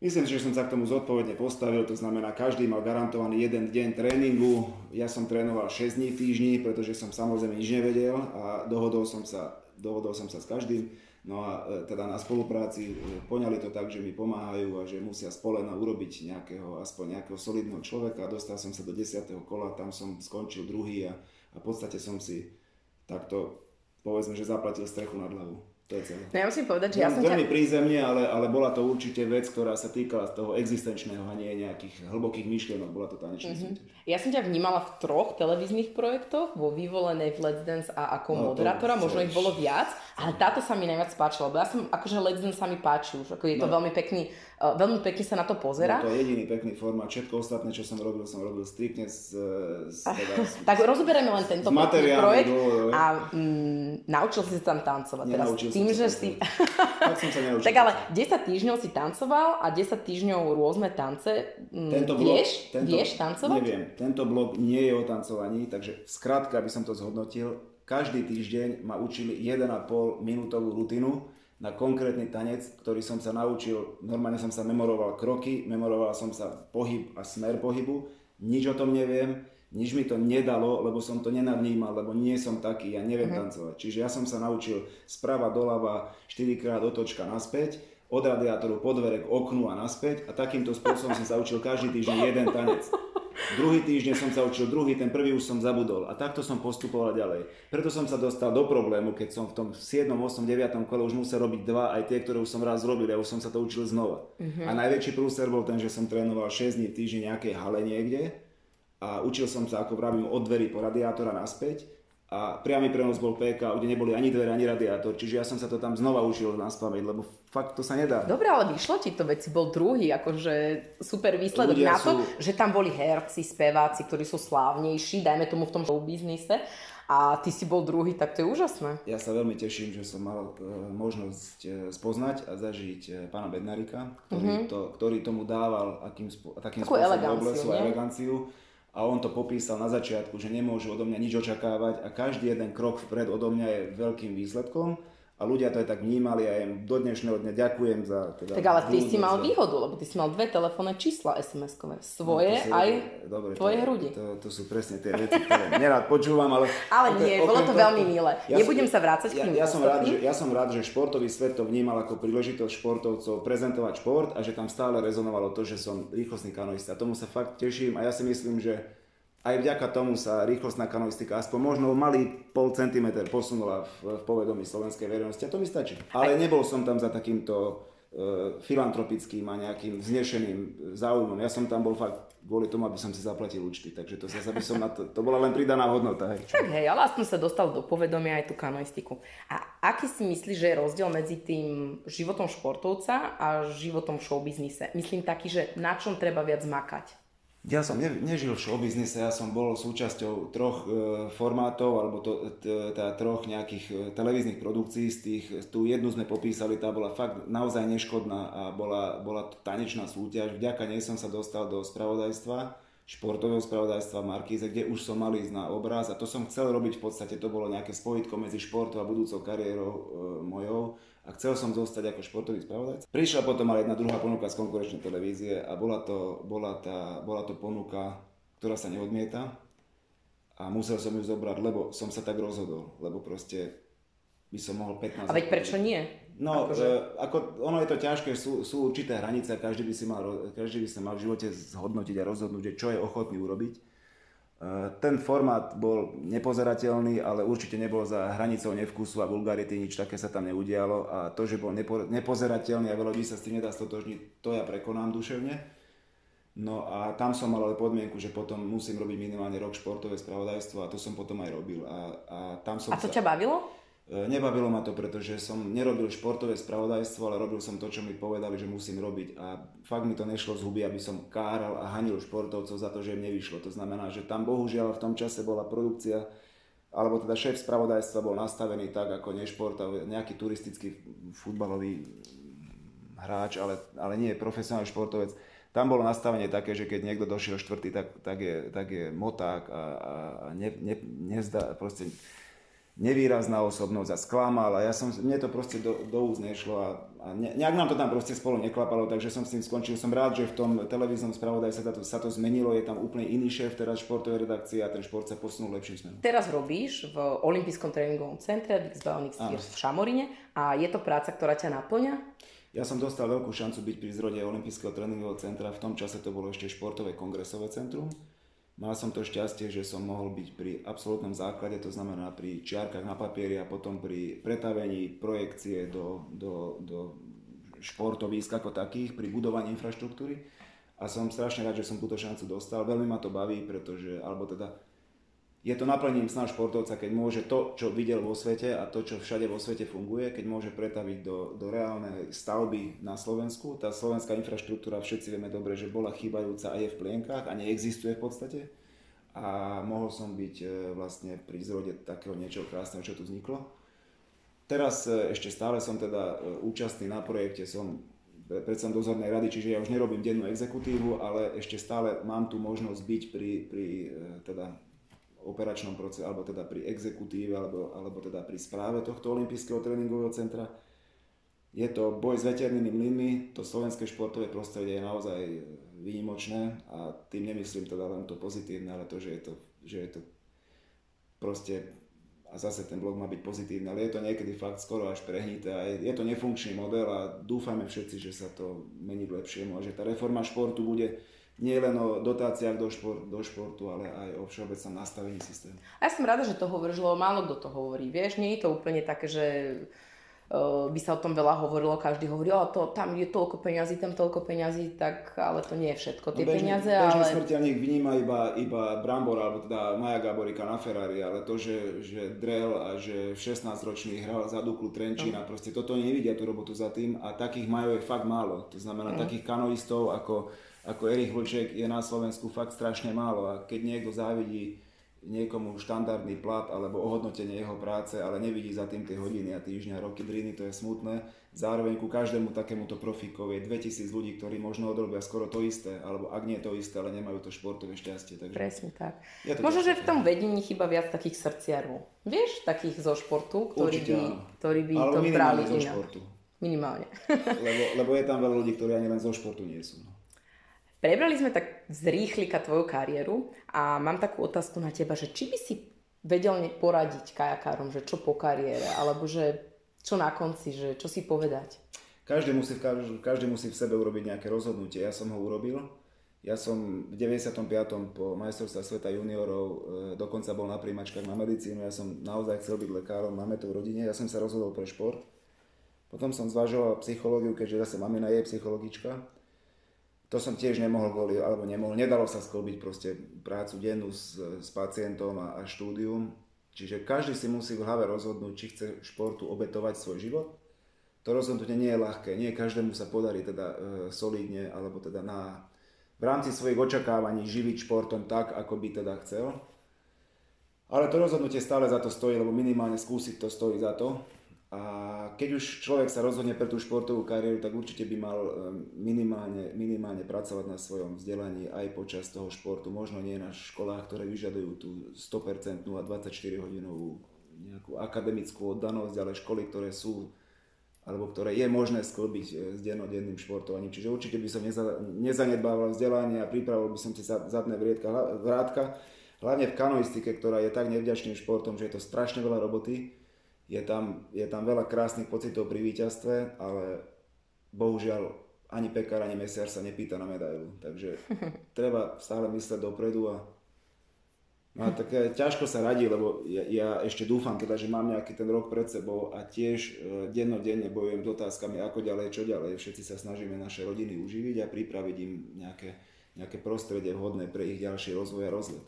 Myslím si, že som sa k tomu zodpovedne postavil, to znamená, každý mal garantovaný jeden deň tréningu. Ja som trénoval 6 dní v týždni, pretože som samozrejme nič nevedel a dohodol som sa, dohodol som sa s každým No a e, teda na spolupráci e, poňali to tak, že mi pomáhajú a že musia spolena urobiť nejakého, aspoň nejakého solidného človeka. Dostal som sa do 10. kola, tam som skončil druhý a, a v podstate som si takto, povedzme, že zaplatil strechu nad hlavu. To je celé. No ja musím povedať, že ja som Veľmi ťa... prízemne, ale, ale bola to určite vec, ktorá sa týkala toho existenčného a nie nejakých hlbokých myšlienok. Bola to tanečná mm-hmm. súťaž. Ja som ťa vnímala v troch televíznych projektoch, vo vyvolenej v Let's Dance a ako no, moderátora, možno ich bolo viac, ale táto sa mi najviac páčila, lebo ja som, akože Dance sa mi páči už, ako je to no. veľmi pekný, uh, veľmi pekne sa na to pozera. No, to je jediný pekný formát, všetko ostatné, čo som robil, som robil striktne z, z, teda, z Tak rozoberieme len tento projekt do, a mm, naučil si sa tam tancovať. Teraz tým, že si... tak som sa naučil. tak ale 10 týždňov si tancoval a 10 týždňov rôzne tance. Mm, tento vieš, blok, tento, vieš tancovať? Neviem, tento blog nie je o tancovaní, takže skrátka, aby som to zhodnotil, každý týždeň ma učili 1,5 minútovú rutinu na konkrétny tanec, ktorý som sa naučil, normálne som sa memoroval kroky, memoroval som sa pohyb a smer pohybu, nič o tom neviem, nič mi to nedalo, lebo som to nenavnímal, lebo nie som taký, ja neviem uh-huh. tancovať. Čiže ja som sa naučil sprava doľava, 4 krát otočka naspäť, od radiátoru po dvere k oknu a naspäť a takýmto spôsobom som sa učil každý týždeň jeden tanec. Druhý týždeň som sa učil druhý, ten prvý už som zabudol a takto som postupoval ďalej. Preto som sa dostal do problému, keď som v tom 7., 8., 9. kole už musel robiť dva, aj tie, ktoré už som raz robil, ja už som sa to učil znova. Uh-huh. A najväčší prúser bol ten, že som trénoval 6 dní v týždni nejakej hale niekde a učil som sa, ako vravím, od dverí po radiátora naspäť a priamy prenos bol PK, kde neboli ani dvere, ani radiátor, čiže ja som sa to tam znova užil na spameť, lebo fakt to sa nedá. Dobre, ale vyšlo ti to, veď si bol druhý, akože super výsledok Ľudia na to, sú... že tam boli herci, speváci, ktorí sú slávnejší, dajme tomu v tom show biznise a ty si bol druhý, tak to je úžasné. Ja sa veľmi teším, že som mal e, možnosť e, spoznať a zažiť e, pána Bednarika, ktorý, mm-hmm. to, ktorý tomu dával akým, takým Takú spôsobom oblesu a eleganciu a on to popísal na začiatku, že nemôžu odo mňa nič očakávať a každý jeden krok vpred odo mňa je veľkým výsledkom a ľudia to aj tak vnímali a ja im do dnešného dňa ďakujem za... Teda, tak ale ty si mal za... výhodu, lebo ty si mal dve telefónne čísla SMS-kové. Svoje no, aj dobre, tvoje to, hrudi. To, to, sú presne tie veci, ktoré nerád počúvam, ale... Ale nie, bolo to, to veľmi milé. Ja Nebudem som, sa vrácať ja, k tým ja, som rád, že, ja som rád, že športový svet to vnímal ako príležitosť športovcov prezentovať šport a že tam stále rezonovalo to, že som rýchlostný kanoista. Tomu sa fakt teším a ja si myslím, že aj vďaka tomu sa rýchlostná kanoistika aspoň možno malý pol centimeter posunula v, v povedomí slovenskej verejnosti a to mi stačí. Ale nebol som tam za takýmto e, filantropickým a nejakým vznešeným záujmom. Ja som tam bol fakt kvôli tomu, aby som si zaplatil účty, takže to, zase som na to, to bola len pridaná hodnota. Hej. Tak hej, ale aspoň sa dostal do povedomia aj tú kanoistiku. A aký si myslíš, že je rozdiel medzi tým životom športovca a životom v showbiznise? Myslím taký, že na čom treba viac makať? Ja som ne, nežil v showbiznise, ja som bol súčasťou troch e, formátov, alebo to, teda troch nejakých e, televíznych produkcií, z tých, tú jednu sme popísali, tá bola fakt naozaj neškodná a bola, bola to tanečná súťaž. Vďaka nej som sa dostal do spravodajstva, športového spravodajstva Markíze, kde už som mal ísť na obraz a to som chcel robiť v podstate, to bolo nejaké spojitko medzi športom a budúcou kariérou e, mojou a chcel som zostať ako športový spravodajca. Prišla potom ale jedna druhá ponuka z konkurenčnej televízie a bola to, bola, tá, bola to ponuka, ktorá sa neodmieta a musel som ju zobrať, lebo som sa tak rozhodol, lebo proste by som mohol 15 A veď prečo nie? No, akože... e, ako, ono je to ťažké, sú, sú určité hranice, každý by, si mal, každý by sa mal v živote zhodnotiť a rozhodnúť, čo je ochotný urobiť ten formát bol nepozerateľný, ale určite nebol za hranicou nevkusu a vulgarity, nič také sa tam neudialo a to, že bol nepo, nepozerateľný a veľa ľudí sa s tým nedá stotožniť, to ja prekonám duševne. No a tam som mal ale podmienku, že potom musím robiť minimálne rok športové spravodajstvo a to som potom aj robil. A, a, tam som a to sa... ťa bavilo? E, nebavilo ma to, pretože som nerobil športové spravodajstvo, ale robil som to, čo mi povedali, že musím robiť. A fakt mi to nešlo z huby, aby som káral a hanil športovcov za to, že im nevyšlo. To znamená, že tam bohužiaľ v tom čase bola produkcia, alebo teda šéf spravodajstva bol nastavený tak, ako nešportov, nejaký turistický futbalový hráč, ale, ale nie profesionálny športovec tam bolo nastavenie také, že keď niekto došiel štvrtý, tak, tak, je, tak je moták a, a, ne, ne, nezdá, proste nevýrazná osobnosť a sklamal a ja som, mne to proste do, do úz nešlo a, a ne, nejak nám to tam proste spolu neklapalo, takže som s tým skončil. Som rád, že v tom televíznom spravodaj sa to, sa to zmenilo, je tam úplne iný šéf teraz športovej redakcie a ten šport sa posunul lepším smerom. Teraz robíš v Olympijskom tréningovom centre v X2 v Šamorine a je to práca, ktorá ťa naplňa? Ja som dostal veľkú šancu byť pri zrode Olympijského tréningového centra, v tom čase to bolo ešte športové kongresové centrum. Mal som to šťastie, že som mohol byť pri absolútnom základe, to znamená pri čiarkach na papieri a potom pri pretavení projekcie do, do, do športovísk ako takých, pri budovaní infraštruktúry. A som strašne rád, že som túto šancu dostal. Veľmi ma to baví, pretože, alebo teda je to naplnením sna športovca, keď môže to, čo videl vo svete a to, čo všade vo svete funguje, keď môže pretaviť do, do reálnej stavby na Slovensku. Tá slovenská infraštruktúra, všetci vieme dobre, že bola chýbajúca a je v plienkách a neexistuje v podstate. A mohol som byť e, vlastne pri zrode takého niečoho krásneho, čo tu vzniklo. Teraz e, ešte stále som teda e, účastný na projekte, som predsa dozornej rady, čiže ja už nerobím dennú exekutívu, ale ešte stále mám tu možnosť byť pri, pri teda operačnom procese, alebo teda pri exekutíve, alebo, alebo teda pri správe tohto olympijského tréningového centra. Je to boj s veternými mlynmi, to slovenské športové prostredie je naozaj výnimočné a tým nemyslím teda len to pozitívne, ale to, že je to, že je to proste a zase ten blog má byť pozitívny, ale je to niekedy fakt skoro až prehnité a je, je to nefunkčný model a dúfame všetci, že sa to mení k lepšiemu a že tá reforma športu bude nie len o dotáciách do, šport, do športu, ale aj o všeobecnom nastavení systému. A ja som rada, že to hovoríš, lebo málo kto to hovorí. Vieš, nie je to úplne také, že uh, by sa o tom veľa hovorilo, každý hovorí, o, to, tam je toľko peňazí, tam toľko peňazí, tak ale to nie je všetko tie no, bežný, peniaze. Bežný ale... smrteľník vníma iba, iba Brambor, alebo teda Maja Gaborika na Ferrari, ale to, že, že Drell a že 16-ročný hral za Duklu Trenčína, mm. proste toto nevidia tú robotu za tým a takých majú je fakt málo. To znamená mm. takých kanoistov ako ako Erich Vlček je na Slovensku fakt strašne málo a keď niekto závidí niekomu štandardný plat alebo ohodnotenie jeho práce, ale nevidí za tým tie hodiny a týždňa, roky, driny, to je smutné. Zároveň ku každému takémuto profíkovi je 2000 ľudí, ktorí možno odrobia skoro to isté, alebo ak nie to isté, ale nemajú to športové šťastie. Takže Presne tak. Možno, že v tom vedení chyba viac takých srdciarov. Vieš, takých zo športu, ktorí Určite, by, ktorí by to brali zo inak. športu. Minimálne. lebo, lebo je tam veľa ľudí, ktorí ani len zo športu nie sú. Prebrali sme tak z rýchlika tvoju kariéru a mám takú otázku na teba, že či by si vedel poradiť kajakárom, že čo po kariére, alebo že čo na konci, že čo si povedať? Každý musí, každý, každý musí v sebe urobiť nejaké rozhodnutie. Ja som ho urobil. Ja som v 95. po majstrovstve sveta juniorov e, dokonca bol na príjmačkách na medicínu. Ja som naozaj chcel byť lekárom, máme to v rodine. Ja som sa rozhodol pre šport. Potom som zvažoval psychológiu, keďže zase mamina je psychologička to som tiež nemohol kvôli, alebo nemohol, nedalo sa sklbiť proste prácu dennú s, s pacientom a, a štúdium. Čiže každý si musí v hlave rozhodnúť, či chce športu obetovať svoj život. To rozhodnutie nie je ľahké, nie každému sa podarí teda e, solidne, alebo teda na, v rámci svojich očakávaní živiť športom tak, ako by teda chcel. Ale to rozhodnutie stále za to stojí, lebo minimálne skúsiť to stojí za to. A keď už človek sa rozhodne pre tú športovú kariéru, tak určite by mal eh, minimálne, minimálne pracovať na svojom vzdelaní aj počas toho športu. Možno nie na školách, ktoré vyžadujú tú 100% a 24 hodinovú nejakú akademickú oddanosť, ale školy, ktoré sú alebo ktoré je možné sklbiť eh, s dennodenným športovaním. Čiže určite by som neza, nezanedbával vzdelanie a pripravil by som si zadné vriedka, vrátka, hlavne v kanoistike, ktorá je tak nevďačným športom, že je to strašne veľa roboty je tam, je tam veľa krásnych pocitov pri víťazstve, ale bohužiaľ ani pekár, ani mesiar sa nepýta na medailu. Takže treba stále mysleť dopredu a No a tak ťažko sa radí, lebo ja, ja ešte dúfam teda, že mám nejaký ten rok pred sebou a tiež e, dennodenne bojujem s otázkami, ako ďalej, čo ďalej. Všetci sa snažíme naše rodiny uživiť a pripraviť im nejaké, nejaké prostredie vhodné pre ich ďalší rozvoj a rozlet.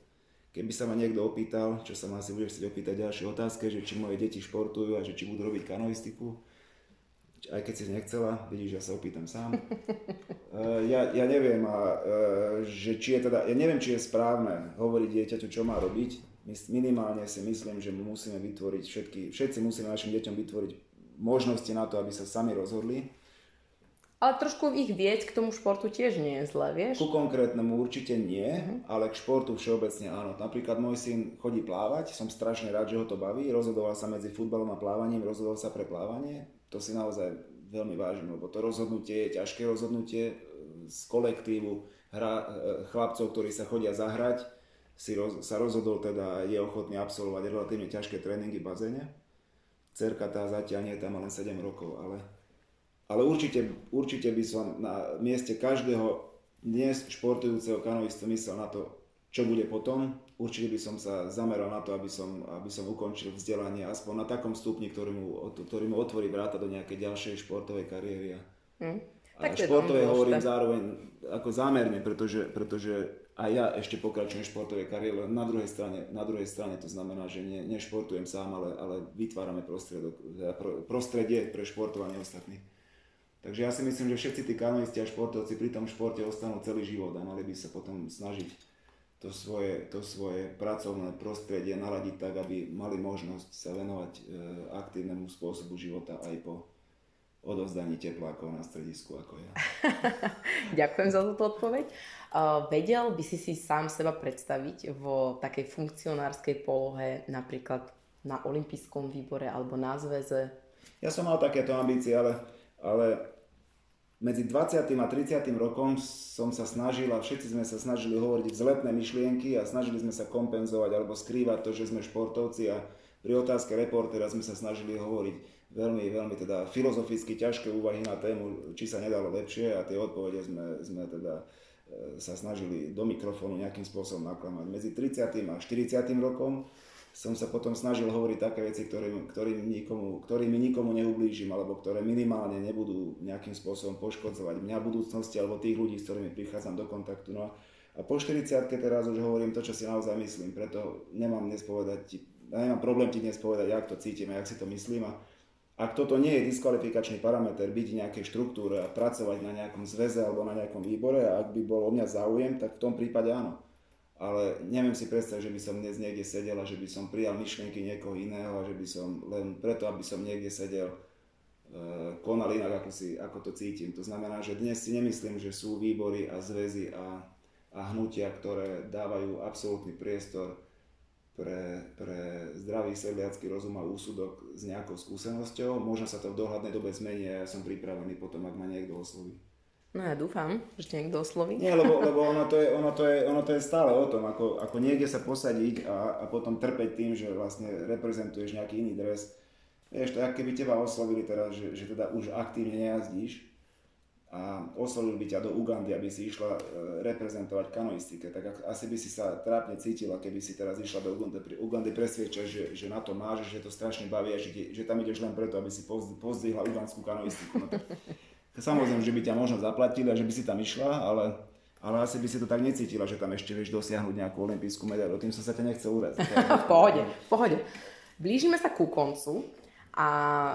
Keby sa ma niekto opýtal, čo sa ma asi bude chcieť opýtať ďalšie otázke, že či moje deti športujú a že či budú robiť kanoistiku, aj keď si nechcela, vidíš, ja sa opýtam sám. Uh, ja, ja neviem, a, uh, že či je teda, ja neviem, či je správne hovoriť dieťaťu, čo má robiť. Minimálne si myslím, že mu musíme vytvoriť všetky, všetci musíme našim deťom vytvoriť možnosti na to, aby sa sami rozhodli. Ale trošku ich vieť k tomu športu tiež nie je zle, vieš? Ku konkrétnemu určite nie, uh-huh. ale k športu všeobecne áno. Napríklad môj syn chodí plávať, som strašne rád, že ho to baví, rozhodoval sa medzi futbalom a plávaním, rozhodol sa pre plávanie. To si naozaj veľmi vážim, lebo to rozhodnutie je ťažké rozhodnutie e, z kolektívu hra, e, chlapcov, ktorí sa chodia zahrať, si roz, sa rozhodol teda, je ochotný absolvovať relatívne ťažké tréningy v bazéne. Cerka tá zatiaľ nie, tam len 7 rokov, ale ale určite, určite by som na mieste každého dnes športujúceho kanoistu myslel na to, čo bude potom. Určite by som sa zameral na to, aby som, aby som ukončil vzdelanie aspoň na takom stupni, ktorý mu, ktorý mu otvorí vráta do nejakej ďalšej športovej kariéry. Hm. A tak športové hovorím zároveň ako zámerne, pretože, pretože aj ja ešte pokračujem v športovej kariére, na druhej strane, na druhej strane to znamená, že ne, nešportujem sám, ale, ale vytvárame prostredie pre športovanie ostatných. Takže ja si myslím, že všetci tí kanoisti a športovci pri tom športe ostanú celý život a mali by sa potom snažiť to svoje, to svoje pracovné prostredie naladiť tak, aby mali možnosť sa venovať e, aktívnemu spôsobu života aj po odovzdaní teplákov na stredisku ako ja. Ďakujem za túto odpoveď. Uh, vedel by si si sám seba predstaviť vo takej funkcionárskej polohe, napríklad na olympijskom výbore alebo na zväze? Ja som mal takéto ambície, ale, ale medzi 20. a 30. rokom som sa snažil a všetci sme sa snažili hovoriť vzletné myšlienky a snažili sme sa kompenzovať alebo skrývať to, že sme športovci a pri otázke reportera sme sa snažili hovoriť veľmi, veľmi teda filozoficky ťažké úvahy na tému, či sa nedalo lepšie a tie odpovede sme, sme teda e, sa snažili do mikrofónu nejakým spôsobom naklamať. Medzi 30. a 40. rokom som sa potom snažil hovoriť také veci, ktorými, ktorými, nikomu, ktorými nikomu neublížim, alebo ktoré minimálne nebudú nejakým spôsobom poškodzovať mňa v budúcnosti, alebo tých ľudí, s ktorými prichádzam do kontaktu. No a po 40 teraz už hovorím to, čo si naozaj myslím, preto nemám dnes povedať, nemám problém ti dnes povedať, jak to cítim a jak si to myslím. A ak toto nie je diskvalifikačný parameter byť v nejakej štruktúre a pracovať na nejakom zväze alebo na nejakom výbore a ak by bol o mňa záujem, tak v tom prípade áno ale neviem si predstaviť, že by som dnes niekde sedel a že by som prijal myšlienky niekoho iného a že by som len preto, aby som niekde sedel, e, konal inak, ako, si, ako to cítim. To znamená, že dnes si nemyslím, že sú výbory a zväzy a, a hnutia, ktoré dávajú absolútny priestor pre, pre zdravý sedliacký rozum a úsudok s nejakou skúsenosťou. Možno sa to v dohľadnej dobe zmení a ja som pripravený potom, ak ma niekto osloví. No ja dúfam, že ťa niekto osloví. Nie, lebo, lebo ono, to je, ono, to je, ono to je stále o tom, ako, ako niekde sa posadiť a, a potom trpeť tým, že vlastne reprezentuješ nejaký iný dres. Vieš, to keby teba oslovili teraz, že, že teda už aktívne nejazdíš a oslovili by ťa do Ugandy, aby si išla e, reprezentovať kanoistike, tak asi by si sa trápne cítila, keby si teraz išla do Ugandy, Ugandy presviečaš, že, že na to máš, že to strašne baví a že, že tam ideš len preto, aby si pozdvihla ugandskú kanoistiku. No tak, Samozrejme, že by ťa možno zaplatili a že by si tam išla, ale, ale asi by si to tak necítila, že tam ešte vieš dosiahnuť nejakú olimpijskú medailu. Tým som sa ťa nechcel uraziť. v pohode, v pohode. Blížime sa ku koncu a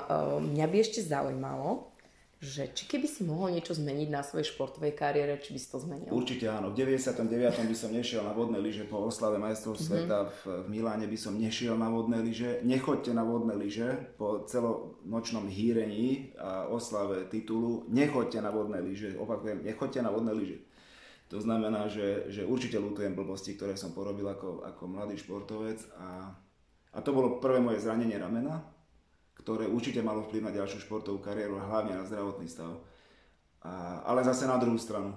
uh, mňa by ešte zaujímalo, že či keby si mohol niečo zmeniť na svojej športovej kariére, či by si to zmenil? Určite áno. V 99. by som nešiel na vodné lyže po oslave majstrov mm-hmm. sveta v, v Miláne by som nešiel na vodné lyže. Nechoďte na vodné lyže po celonočnom hýrení a oslave titulu. Nechoďte na vodné lyže. Opakujem, nechoďte na vodné lyže. To znamená, že, že určite lutujem blbosti, ktoré som porobil ako, ako mladý športovec a, a to bolo prvé moje zranenie ramena ktoré určite malo vplyv na ďalšiu športovú kariéru a hlavne na zdravotný stav. A, ale zase na druhú stranu.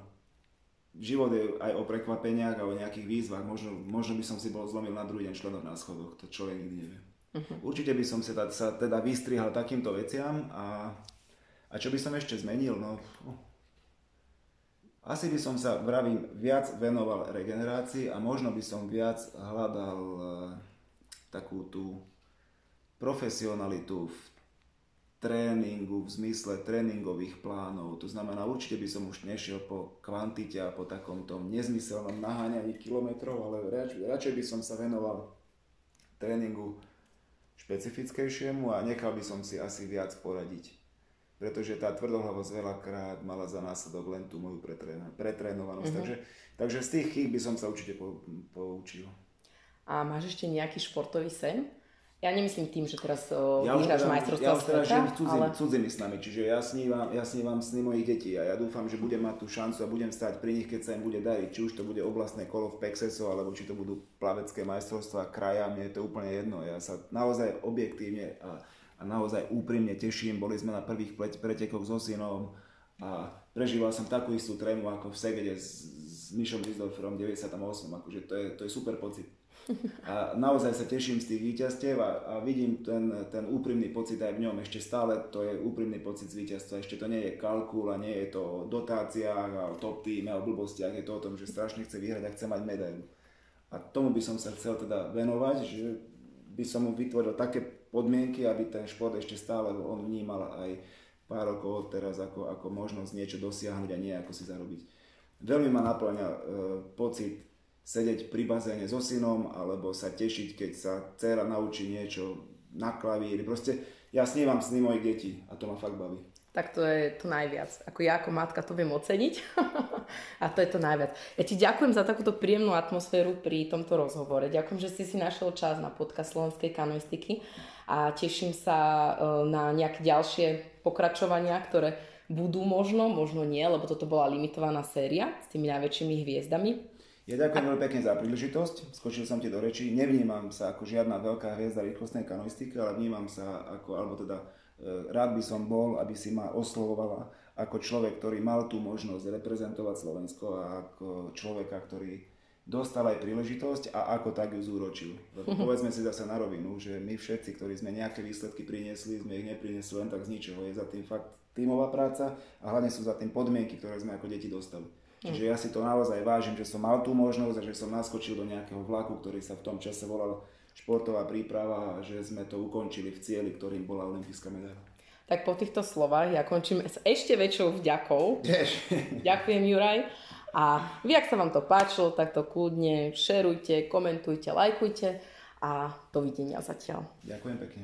Život je aj o prekvapeniach a o nejakých výzvach. Možno, možno by som si bol zlomil na druhý deň členov na schodoch. To človek nikdy nevie. Uh-huh. Určite by som sa, teda, sa teda vystrihal takýmto veciam a, a čo by som ešte zmenil? No, asi by som sa, vravím, viac venoval regenerácii a možno by som viac hľadal uh, takú tú profesionalitu v tréningu, v zmysle tréningových plánov. To znamená, určite by som už nešiel po kvantite a po takom tom nezmyselnom naháňaní kilometrov, ale rač, radšej by som sa venoval tréningu špecifickejšiemu a nechal by som si asi viac poradiť. Pretože tá tvrdohlavosť veľakrát mala za následok len tú moju pretrénovanosť. Mm-hmm. Takže, takže z tých chýb by som sa určite po, poučil. A máš ešte nejaký športový sen? Ja nemyslím tým, že teraz uh, Ja vyhráš teda, majstrovstvá ja už teda sveta, žijem cudzím, ale... cudzými snami, čiže ja snívam, ja snívam sny mojich detí a ja dúfam, že budem mať tú šancu a budem stať pri nich, keď sa im bude dariť. Či už to bude oblastné kolo v Pexeso, alebo či to budú plavecké majstrovstvá kraja, mne je to úplne jedno. Ja sa naozaj objektívne a, a naozaj úprimne teším. Boli sme na prvých pretekoch so synom a prežíval som takú istú trému ako v Segede s, s Mišom Rizdorferom 98. Akože to je, to je super pocit. A naozaj sa teším z tých víťazstiev a, a vidím ten, ten úprimný pocit aj v ňom. Ešte stále to je úprimný pocit z víťazstva. Ešte to nie je kalkul a nie je to o dotáciách a o top týme a o blbostiach. Je to o tom, že strašne chce vyhrať a chce mať medailu. A tomu by som sa chcel teda venovať, že by som mu vytvoril také podmienky, aby ten šport ešte stále on vnímal aj pár rokov teraz ako, ako možnosť niečo dosiahnuť a nie ako si zarobiť. Veľmi ma naplňa e, pocit sedieť pri bazéne so synom, alebo sa tešiť, keď sa dcera naučí niečo na klavíri. Proste ja snívam sny mojich detí a to ma fakt baví. Tak to je to najviac. Ako ja ako matka to viem oceniť a to je to najviac. Ja ti ďakujem za takúto príjemnú atmosféru pri tomto rozhovore. Ďakujem, že si si našiel čas na podcast slovenskej kanoistiky a teším sa e, na nejaké ďalšie pokračovania, ktoré budú možno, možno nie, lebo toto bola limitovaná séria s tými najväčšími hviezdami. Ja ďakujem veľmi pekne za príležitosť, skočil som ti do reči. Nevnímam sa ako žiadna veľká hviezda rýchlostnej kanoistiky, ale vnímam sa ako, alebo teda e, rád by som bol, aby si ma oslovovala ako človek, ktorý mal tú možnosť reprezentovať Slovensko a ako človeka, ktorý dostal aj príležitosť a ako tak ju zúročil. Lebo povedzme si zase na rovinu, že my všetci, ktorí sme nejaké výsledky priniesli, sme ich nepriniesli len tak z ničoho. Je za tým fakt tímová práca a hlavne sú za tým podmienky, ktoré sme ako deti dostali. Čiže ja si to naozaj vážim, že som mal tú možnosť a že som naskočil do nejakého vlaku, ktorý sa v tom čase volal športová príprava a že sme to ukončili v cieli, ktorým bola olimpijská medaila. Tak po týchto slovách ja končím s ešte väčšou vďakou. Ďakujem Juraj. A vy, ak sa vám to páčilo, tak to kľudne šerujte, komentujte, lajkujte a dovidenia zatiaľ. Ďakujem pekne.